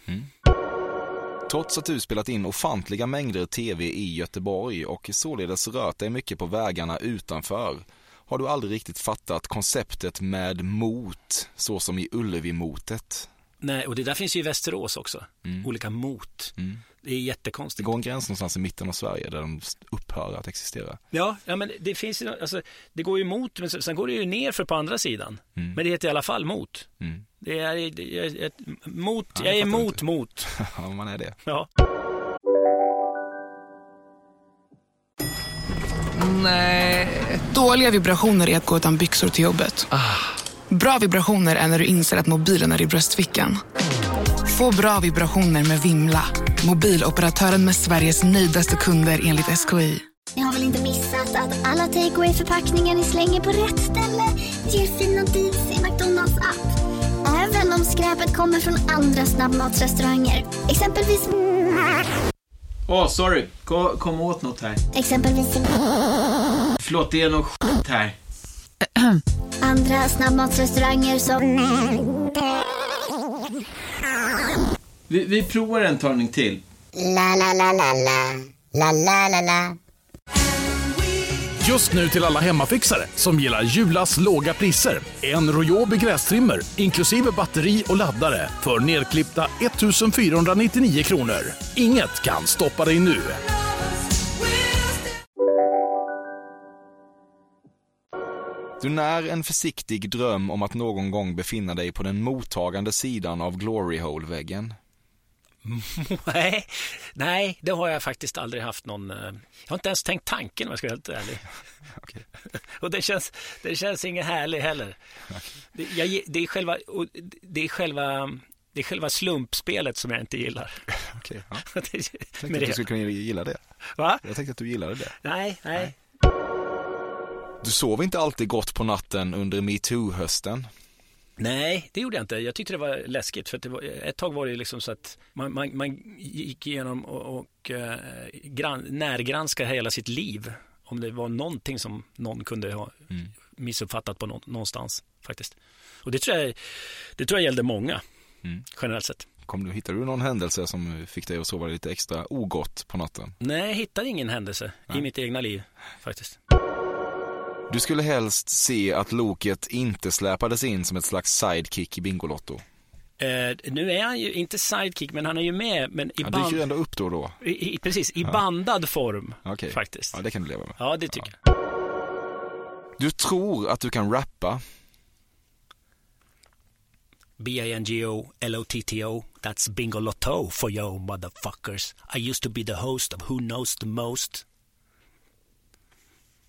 Speaker 6: Trots att du spelat in ofantliga mängder tv i Göteborg och således rört dig mycket på vägarna utanför har du aldrig riktigt fattat konceptet med mot, så som i Ullevi-motet.
Speaker 7: Nej, och det där finns ju i Västerås också. Olika mot.
Speaker 6: Mm.
Speaker 7: Det är
Speaker 6: Det
Speaker 7: jättekonstigt.
Speaker 6: går en gräns någonstans i mitten av Sverige där de upphör att existera.
Speaker 7: Ja, ja, men det finns ju, alltså, det går ju mot, men sen går det ju ner för på andra sidan.
Speaker 6: Mm.
Speaker 7: Men det heter i alla fall mot.
Speaker 6: Mm.
Speaker 7: Det är, det är ett, mot,
Speaker 6: Ja,
Speaker 7: jag
Speaker 6: jag
Speaker 7: är emot
Speaker 6: inte.
Speaker 7: mot.
Speaker 6: Ja, man är det.
Speaker 7: Ja.
Speaker 9: Nej. Dåliga vibrationer är att gå utan byxor till jobbet. Bra vibrationer är när du inser att mobilen är i bröstfickan. Få bra vibrationer med Vimla. Mobiloperatören med Sveriges nöjdaste kunder enligt SKI.
Speaker 10: Ni har väl inte missat att alla takeaway förpackningar ni slänger på rätt ställe ger fina deals i McDonalds app. Även om skräpet kommer från andra snabbmatsrestauranger. Exempelvis...
Speaker 11: Åh, sorry. Kom, kom åt något här.
Speaker 10: Exempelvis...
Speaker 11: Förlåt, det är något skit här.
Speaker 10: Andra snabbmatsrestauranger som...
Speaker 11: Vi, vi provar en talning till.
Speaker 10: La, la, la, la, la. La, la, la, la.
Speaker 12: Just nu till alla hemmafixare som gillar Julas låga priser. En Royobi grästrimmer inklusive batteri och laddare för nedklippta 1 499 kronor. Inget kan stoppa dig nu.
Speaker 6: Du när en försiktig dröm om att någon gång befinna dig på den mottagande sidan av glory hole-väggen.
Speaker 7: Nej, nej, det har jag faktiskt aldrig haft någon... eh, Jag har inte ens tänkt tanken om jag ska vara helt ärlig. Och det känns, det känns inget härlig heller. Det, jag, det, är själva, det är själva... Det är själva slumpspelet som jag inte gillar.
Speaker 6: Okej, ja.
Speaker 7: Det-
Speaker 6: Jag tänkte att du skulle kunna gilla det.
Speaker 7: Va?
Speaker 6: Jag tänkte att du gillade det.
Speaker 7: Nej, nej.
Speaker 6: Du sov inte alltid gott på natten under metoo-hösten.
Speaker 7: Nej, det gjorde jag inte. Jag tyckte det var läskigt för var, ett tag var det liksom så att man, man, man gick igenom och, och eh, gran, närgranskade hela sitt liv. Om det var någonting som någon kunde ha missuppfattat på nå, någonstans faktiskt. Och det tror jag, det tror jag gällde många, generellt sett.
Speaker 6: Kom du, hittade du någon händelse som fick dig att sova lite extra ogott på natten?
Speaker 7: Nej, jag hittade ingen händelse i mitt egna liv faktiskt.
Speaker 6: Du skulle helst se att Loket inte släpades in som ett slags sidekick i Bingolotto.
Speaker 7: Eh, nu är han ju inte sidekick, men han är ju med. Men i
Speaker 6: Han dyker ju ändå upp då och då.
Speaker 7: i, i, precis, i bandad form
Speaker 6: Okej.
Speaker 7: faktiskt.
Speaker 6: Ja, det kan du leva med.
Speaker 7: Ja, det tycker jag.
Speaker 6: Du tror att du kan rappa.
Speaker 7: B-I-N-G-O-L-O-T-T-O. That's Bingo Lotto for you motherfuckers. I used to be the host of Who Knows the Most.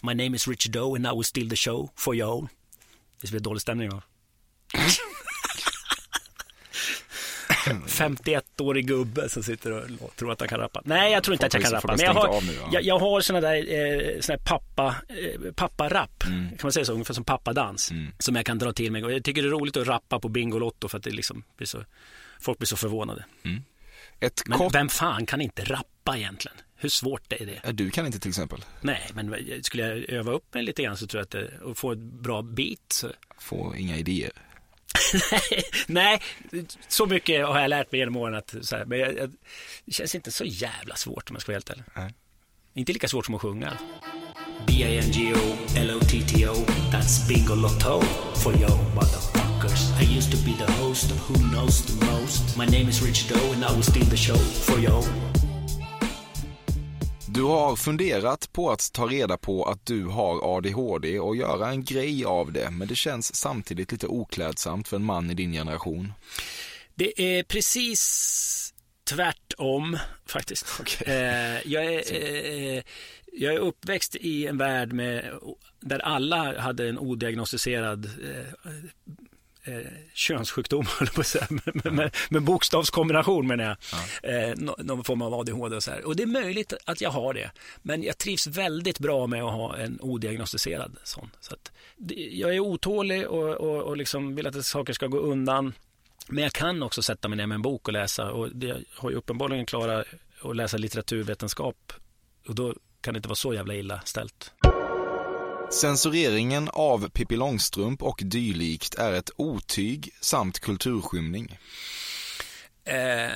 Speaker 7: My name is Rich Doe and I will steal the show for you. Det blir dålig stämning va? 51-årig gubbe som sitter och tror att han kan rappa. Nej, jag tror inte att jag kan rappa. Men jag har, jag, jag har såna där eh, såna där pappa, eh, papparapp, mm. kan man säga så, ungefär som pappadans, mm. som jag kan dra till mig. Och jag tycker det är roligt att rappa på Bingolotto för att det liksom blir så, folk blir så förvånade. Mm.
Speaker 6: Ett
Speaker 7: men
Speaker 6: kort...
Speaker 7: vem fan kan inte rappa egentligen? Hur svårt är det?
Speaker 6: Du kan inte till exempel?
Speaker 7: Nej, men skulle jag öva upp mig lite grann så tror jag att det, och få ett bra beat.
Speaker 6: Få inga idéer?
Speaker 7: Nej, så mycket har jag lärt mig genom åren att så här, men jag, jag, det känns inte så jävla svårt om jag ska vara helt ärlig. Nej. Inte lika svårt som att sjunga. B-I-N-G-O-L-O-T-T-O That's Bingo Lotto for you motherfuckers I used to be the host of Who Knows the Most My name is Rich Doe and I will steal the show for you
Speaker 6: du har funderat på att ta reda på att du har ADHD och göra en grej av det, men det känns samtidigt lite oklädsamt för en man i din generation.
Speaker 7: Det är precis tvärtom faktiskt. Okay. Eh, jag, är, eh, jag är uppväxt i en värld med, där alla hade en odiagnostiserad eh, könssjukdom, med, med, med bokstavskombination menar jag. Ja. Eh, någon form av ADHD och så här. Och det är möjligt att jag har det. Men jag trivs väldigt bra med att ha en odiagnostiserad sån. Så att, jag är otålig och, och, och liksom vill att saker ska gå undan. Men jag kan också sätta mig ner med en bok och läsa. Och det har ju uppenbarligen klarat att läsa litteraturvetenskap. Och då kan det inte vara så jävla illa ställt.
Speaker 6: Censureringen av Pippi Långstrump och dylikt är ett otyg samt kulturskymning.
Speaker 7: Eh,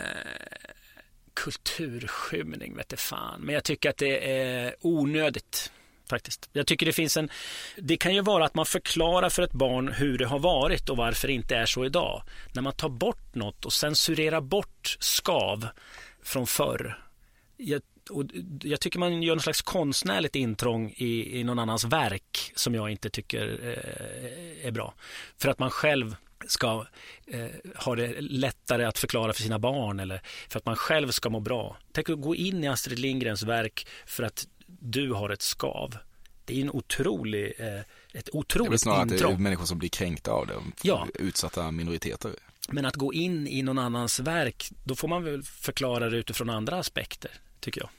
Speaker 7: kulturskymning vete fan, men jag tycker att det är onödigt faktiskt. Jag tycker det finns en, det kan ju vara att man förklarar för ett barn hur det har varit och varför det inte är så idag. När man tar bort något och censurerar bort skav från förr. Jag och jag tycker man gör någon slags konstnärligt intrång i, i någon annans verk som jag inte tycker eh, är bra. För att man själv ska eh, ha det lättare att förklara för sina barn eller för att man själv ska må bra. Tänk att gå in i Astrid Lindgrens verk för att du har ett skav. Det är en otrolig, eh, ett otroligt
Speaker 6: det snarare
Speaker 7: intrång.
Speaker 6: att det är människor som blir kränkta av det, ja. utsatta minoriteter.
Speaker 7: Men att gå in i någon annans verk, då får man väl förklara det utifrån andra aspekter tycker jag.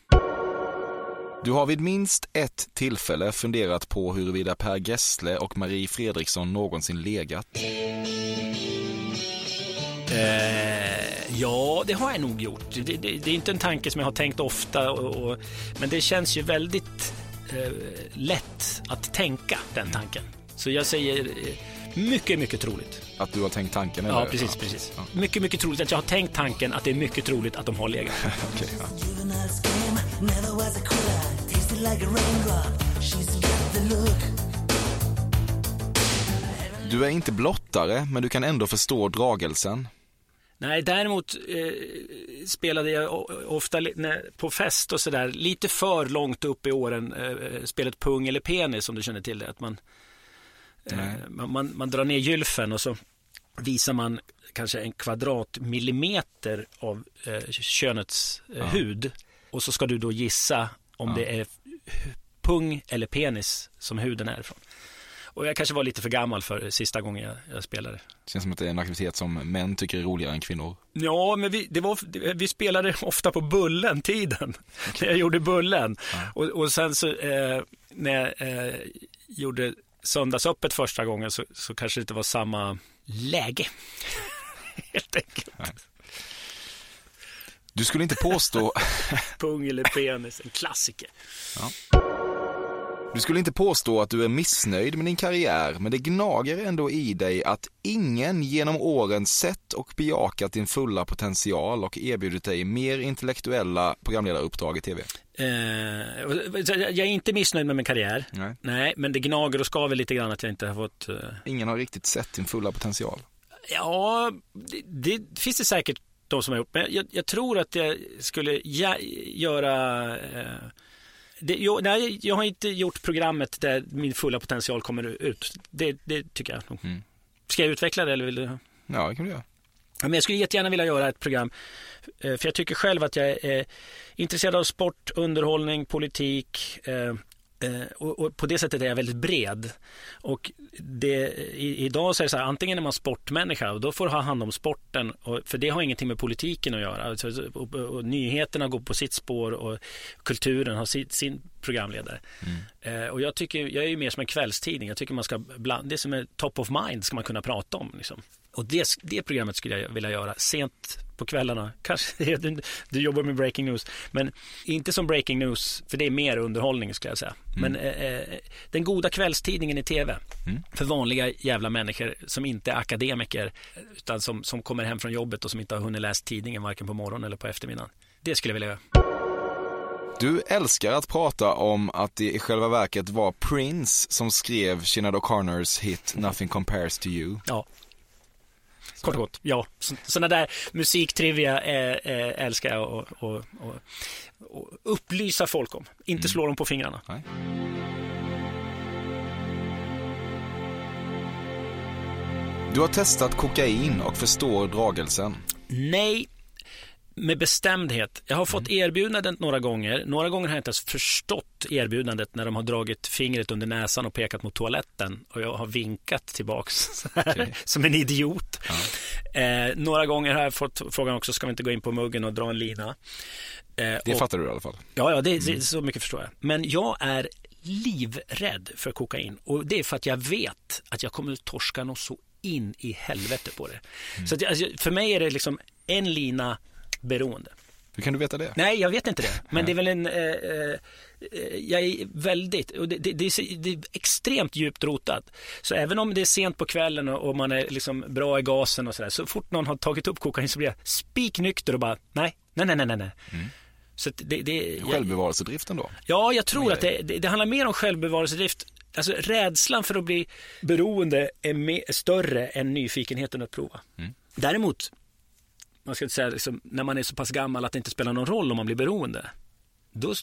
Speaker 6: Du har vid minst ett tillfälle funderat på huruvida Per Gessle och Marie Fredriksson någonsin legat.
Speaker 7: Eh, ja, det har jag nog gjort. Det, det, det, är inte en tanke som jag har tänkt ofta, och, och, men det känns ju väldigt eh, lätt att tänka den tanken. Så jag säger eh, mycket, mycket troligt.
Speaker 6: Att du har tänkt tanken? Eller?
Speaker 7: Ja, precis. Precis. Ja. Mycket, mycket troligt att jag har tänkt tanken att det är mycket troligt att de har legat.
Speaker 6: okay, ja. Du är inte blottare, men du kan ändå förstå dragelsen.
Speaker 7: Nej, däremot eh, spelade jag ofta när, på fest och sådär lite för långt upp i åren eh, spelet pung eller penis om du känner till det. Att man, eh, man, man, man, drar ner gylfen och så visar man kanske en kvadratmillimeter av eh, könets eh, ja. hud. Och så ska du då gissa om ja. det är pung eller penis som huden är ifrån. Och jag kanske var lite för gammal för sista gången jag, jag spelade.
Speaker 6: Det känns som att det är en aktivitet som män tycker är roligare än kvinnor.
Speaker 7: Ja, men vi, det var, vi spelade ofta på Bullen-tiden. Okay. jag gjorde Bullen. Ja. Och, och sen så eh, när jag eh, gjorde Söndagsöppet första gången så, så kanske det inte var samma läge. Helt enkelt. Nej.
Speaker 6: Du skulle inte påstå...
Speaker 7: Pung eller penis, en klassiker. Ja.
Speaker 6: Du skulle inte påstå att du är missnöjd med din karriär, men det gnager ändå i dig att ingen genom åren sett och bejakat din fulla potential och erbjudit dig mer intellektuella programledaruppdrag i tv.
Speaker 7: Eh, jag är inte missnöjd med min karriär. Nej. Nej, men det gnager och skaver lite grann att jag inte har fått... Eh...
Speaker 6: Ingen har riktigt sett din fulla potential.
Speaker 7: Ja, det, det finns det säkert de som har gjort. Men jag, jag tror att jag skulle ja, göra eh, Det, jo, nej, jag har inte gjort programmet där min fulla potential kommer ut. Det, det tycker jag nog.
Speaker 6: Mm.
Speaker 7: Ska jag utveckla det eller vill du?
Speaker 6: Ja, det kan du göra.
Speaker 7: Ja, men jag skulle jättegärna vilja göra ett program. eh, För jag tycker själv att jag är intresserad av sport, underhållning, politik. Eh, och, och på det sättet är jag väldigt bred. Och det, i, idag så är det så här, antingen är man sportmänniska och då får du ha hand om sporten. Och, för det har ingenting med politiken att göra. Alltså, och, och, och nyheterna går på sitt spår och kulturen har sin, sin programledare. Eh, och jag, tycker, jag är ju mer som en kvällstidning. Jag tycker man ska bland, det som är top of mind ska man kunna prata om. Liksom. Och det, det programmet skulle jag vilja göra sent på kvällarna. Kanske du, du jobbar med breaking news, men inte som breaking news, för det är mer underhållning skulle jag säga. Men eh, eh, den goda kvällstidningen i tv för vanliga jävla människor som inte är akademiker utan som, som kommer hem från jobbet och som inte har hunnit läsa tidningen varken på morgonen eller på eftermiddagen. Det skulle jag vilja göra.
Speaker 6: Du älskar att prata om att det i själva verket var Prince som skrev Sinéad O'Connors hit Nothing Compares to You.
Speaker 7: Ja. Kort och gott, ja. Så- Sådana där musiktrivia eh, eh, älskar jag och, och, och, och upplysa folk om. Inte slå dem på fingrarna.
Speaker 6: Nej. Du har testat kokain och förstår dragelsen.
Speaker 7: Nej, med bestämdhet. Jag har fått erbjudandet några gånger. Några gånger har jag inte ens förstått erbjudandet när de har dragit fingret under näsan och pekat mot toaletten och jag har vinkat tillbaks här, som en idiot. Eh, några gånger har jag fått frågan också, ska vi inte gå in på muggen och dra en lina? Eh,
Speaker 6: Det
Speaker 7: och-
Speaker 6: fattar du i alla fall.
Speaker 7: Ja, ja det, det, så mycket förstår jag. Men jag är livrädd för kokain och det är för att jag vet att jag kommer att torska något så in i helvete på det. Så att, alltså, för mig är det liksom en lina beroende.
Speaker 6: Hur kan du veta det?
Speaker 7: Nej, jag vet inte det. Men det är väl en... Eh, eh, jag är väldigt... Och det, det, det, är, det är extremt djupt rotat. Så även om det är sent på kvällen och, och man är liksom bra i gasen och sådär. Så fort någon har tagit upp kokain så blir jag spiknykter och bara nej, nej, nej, nej, nej. nej. Så det, det,
Speaker 6: Självbevarelsedriften då?
Speaker 7: Ja, jag tror att det, handlar mer om självbevarelsedrift. Alltså rädslan för att bli beroende är, mer, är större än nyfikenheten att prova. Däremot, man ska inte säga liksom, när man är så pass gammal att det inte spelar någon roll om man blir beroende. Då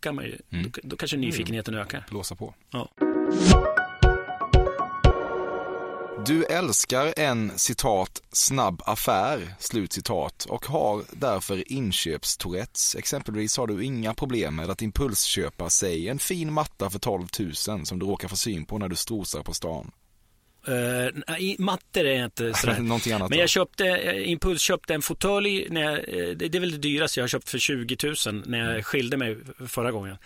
Speaker 7: kan man ju, då, då kanske nyfikenheten ökar.
Speaker 6: Blåsa på.
Speaker 7: Ja.
Speaker 6: Du älskar en citat snabb affär, slut citat och har därför inköpstourettes. Exempelvis har du inga problem med att impulsköpa, säg en fin matta för 12 000 som du råkar få syn på när du strosar på stan.
Speaker 7: Uh, mattor är inte sådär.
Speaker 6: Någonting annat
Speaker 7: Men
Speaker 6: då?
Speaker 7: jag köpte, eh, Impuls köpte en fåtölj, när jag, eh, det det är väl det dyraste jag har köpt för 20 000 när
Speaker 6: Mm.
Speaker 7: jag skilde mig förra gången.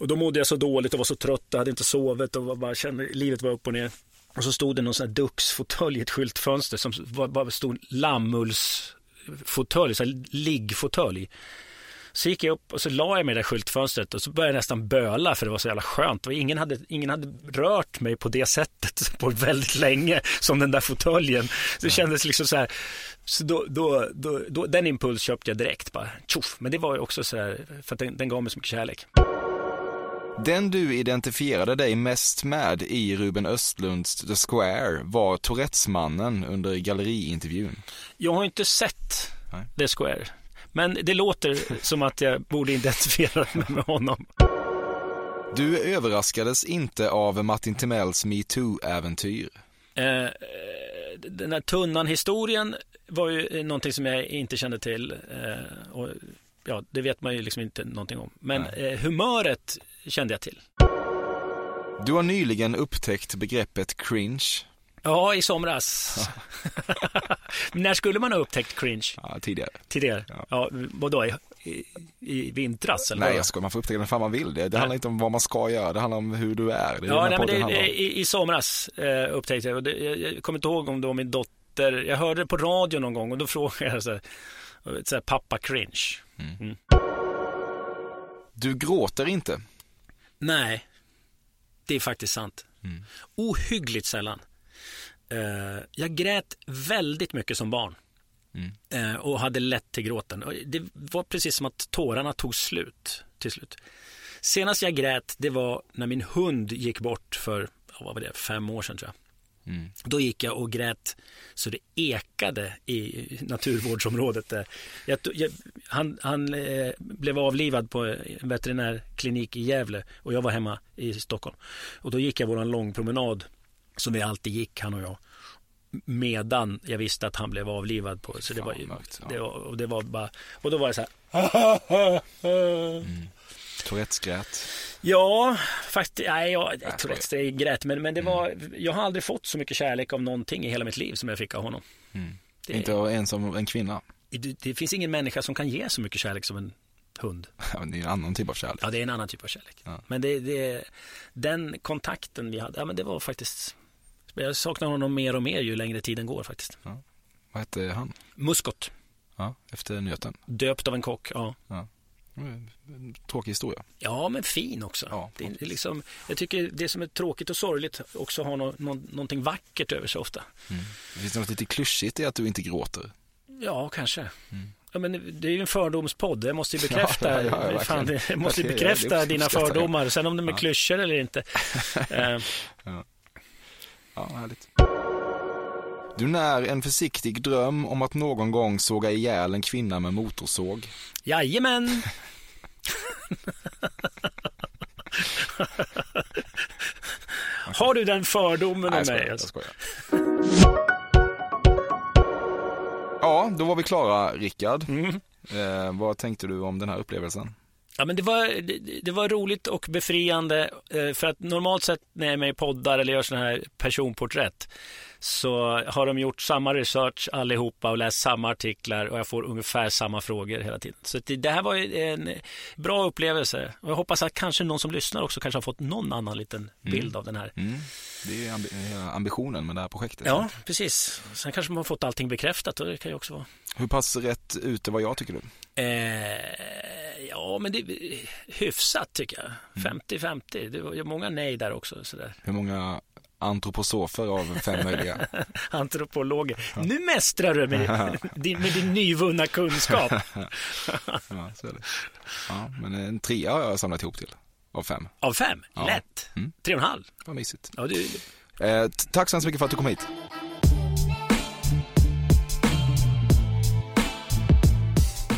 Speaker 7: Och då mådde jag så dåligt och var så trött och hade inte sovit och var bara kände livet var upp och ner. Och så stod det någon sån här Dux-fåtölj i ett skyltfönster som var, bara stod lammullsfåtölj, liggfåtölj. Så gick jag upp och så la jag mig i det där skyltfönstret och så började jag nästan böla för det var så jävla skönt. Och ingen, hade, ingen hade rört mig på det sättet på väldigt länge som den där fåtöljen. Det kändes liksom så här. Så då, då, då, då, den impuls köpte jag direkt bara. Tjoff. Men det var ju också så här för att den, den gav mig så mycket kärlek.
Speaker 6: Den du identifierade dig mest med i Ruben Östlunds The Square var Tourettesmannen under galleriintervjun.
Speaker 7: Jag har inte sett The Square. Men det låter som att jag borde identifiera mig med honom.
Speaker 6: Du överraskades inte av Martin Timells metoo-äventyr.
Speaker 7: Eh, den här tunnan-historien var ju eh, någonting som jag inte kände till. Eh, och, ja, det vet man ju liksom inte någonting om. Men eh, humöret kände jag till.
Speaker 6: Du har nyligen upptäckt begreppet cringe.
Speaker 7: Ja, i somras. När skulle man ha upptäckt cringe?
Speaker 6: Ja, tidigare.
Speaker 7: Tidigare? Ja, vadå? I, i, i vintras? Eller
Speaker 6: Nej, jag ska, man får upptäcka den fan man vill. Det, det handlar inte om vad man ska göra, det handlar om hur du är. Det är
Speaker 7: Ja, nej, men det,
Speaker 6: om.
Speaker 7: i, I somras eh, upptäckte jag, det, jag, jag kommer inte ihåg om det var min dotter, jag hörde det på radio någon gång och då frågade jag så här, så här pappa cringe. Mm.
Speaker 6: Du gråter inte.
Speaker 7: Nej, det är faktiskt sant.
Speaker 6: Mm.
Speaker 7: Ohyggligt sällan. Eh, jag grät väldigt mycket som barn.
Speaker 6: Mm.
Speaker 7: Eh, och hade lätt till gråten. Och Det var precis som att tårarna tog slut till slut. Senast jag grät, det var när min hund gick bort för, vad var det, fem år sedan tror jag.
Speaker 6: Mm.
Speaker 7: Då gick jag och grät så det ekade i naturvårdsområdet. Jag, jag, han han eh, blev avlivad på en veterinärklinik i Gävle och jag var hemma i Stockholm. Och då gick jag våran långpromenad som vi alltid gick, han och jag. Medan jag visste att han blev avlivad på. Så det var, det var, och det var bara, och då var det så här.
Speaker 6: Mm. Tourettes grät.
Speaker 7: Ja, faktiskt, nej, jag, jag Tourettes det är grät, men, men det var, jag har aldrig fått så mycket kärlek av någonting i hela mitt liv som jag fick av honom.
Speaker 6: Mm.
Speaker 7: Det-
Speaker 6: Inte ens som en kvinna.
Speaker 7: Det, det finns ingen människa som kan ge så mycket kärlek som en hund.
Speaker 6: Ja, men det är en annan typ av kärlek.
Speaker 7: Ja, det är en annan typ av kärlek. Men det, det, den kontakten vi hade, ja men det var faktiskt, jag saknar honom mer och mer ju längre tiden går faktiskt.
Speaker 6: Vad hette han?
Speaker 7: Muskot,
Speaker 6: Ja, efter nöten.
Speaker 7: döpt av en kock, ja.
Speaker 6: Ja. Mm, Tråkig historia.
Speaker 7: Ja, men fin också. det, är liksom, jag tycker det som är tråkigt och sorgligt också har nå, nå, någonting vackert över sig ofta.
Speaker 6: Mm. Det finns något lite klyschigt i att du inte gråter.
Speaker 7: Ja, kanske. Ja, men det är ju en fördomspodd. Jag måste ju bekräfta,
Speaker 6: Ja, ja, ja,
Speaker 7: fan, måste bekräfta
Speaker 6: ja,
Speaker 7: dina fördomar. Sen om de är
Speaker 6: Ja.
Speaker 7: klyschor eller inte.
Speaker 6: Ja. härligt. Du när en försiktig dröm om att någon gång såga ihjäl en kvinna med motorsåg.
Speaker 7: Jajamän! Har du den fördomen
Speaker 6: Nej,
Speaker 7: om
Speaker 6: jag
Speaker 7: mig?
Speaker 6: skojar, jag skojar. Ja, då var vi klara, Rickard.
Speaker 7: Mm.
Speaker 6: Eh, vad tänkte du om den här upplevelsen?
Speaker 7: Ja, men det, var, det, det var roligt och befriande eh, för att normalt sett när jag är med i poddar eller gör sådana här personporträtt så har de gjort samma research allihopa och läst samma artiklar och jag får ungefär samma frågor hela tiden. Så det, här var en bra upplevelse och jag hoppas att kanske någon som lyssnar också kanske har fått någon annan liten bild av den här.
Speaker 6: Mm. Det är ambi- hela ambitionen med det här projektet.
Speaker 7: Ja, precis. Sen kanske man har fått allting bekräftat och det kan ju också vara.
Speaker 6: Hur pass rätt ute var jag tycker du?
Speaker 7: Eh, ja, men det är hyfsat tycker jag. 50-50. Det var många nej där också. Sådär.
Speaker 6: Hur många antroposofer av fem möjliga?
Speaker 7: Antropologer. Nu mästrar du med din, med din nyvunna kunskap.
Speaker 6: ja, så är det. Ja, men en trea har jag samlat ihop till. Av fem.
Speaker 7: Av fem?
Speaker 6: Ja.
Speaker 7: Lätt.
Speaker 6: Mm.
Speaker 7: Tre och en halv.
Speaker 6: Vad mysigt.
Speaker 7: Ja, du,
Speaker 6: Eh, tack så hemskt mycket för att du kom hit.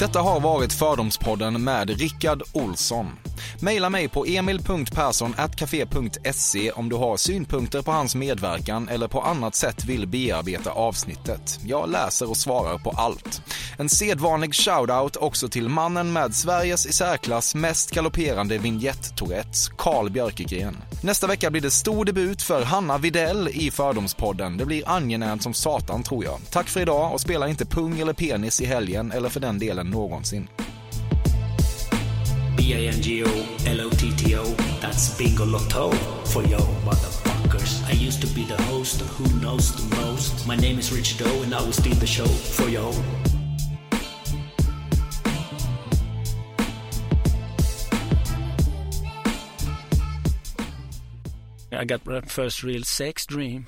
Speaker 6: Detta har varit Fördomspodden med Rickard Olsson. Maila mig på emil.persson.cafe.se om du har synpunkter på hans medverkan eller på annat sätt vill bearbeta avsnittet. Jag läser och svarar på allt. En sedvanlig shoutout också till mannen med Sveriges i särklass mest galopperande vignett-tourettes, Carl Björkegren. Nästa vecka blir det stor debut för Hanna Videll i Fördomspodden. Det blir angenämt som satan tror jag. Tack för idag och spela inte pung eller penis i helgen eller för den delen någonsin.
Speaker 13: B-I-N-G-O L-O-T-T-O That's Bingo Lotto for yo motherfuckers. I used to be the host of Who Knows the Most. My name is Rich Doe and I will steal the show for yo
Speaker 7: I got my first real sex dream.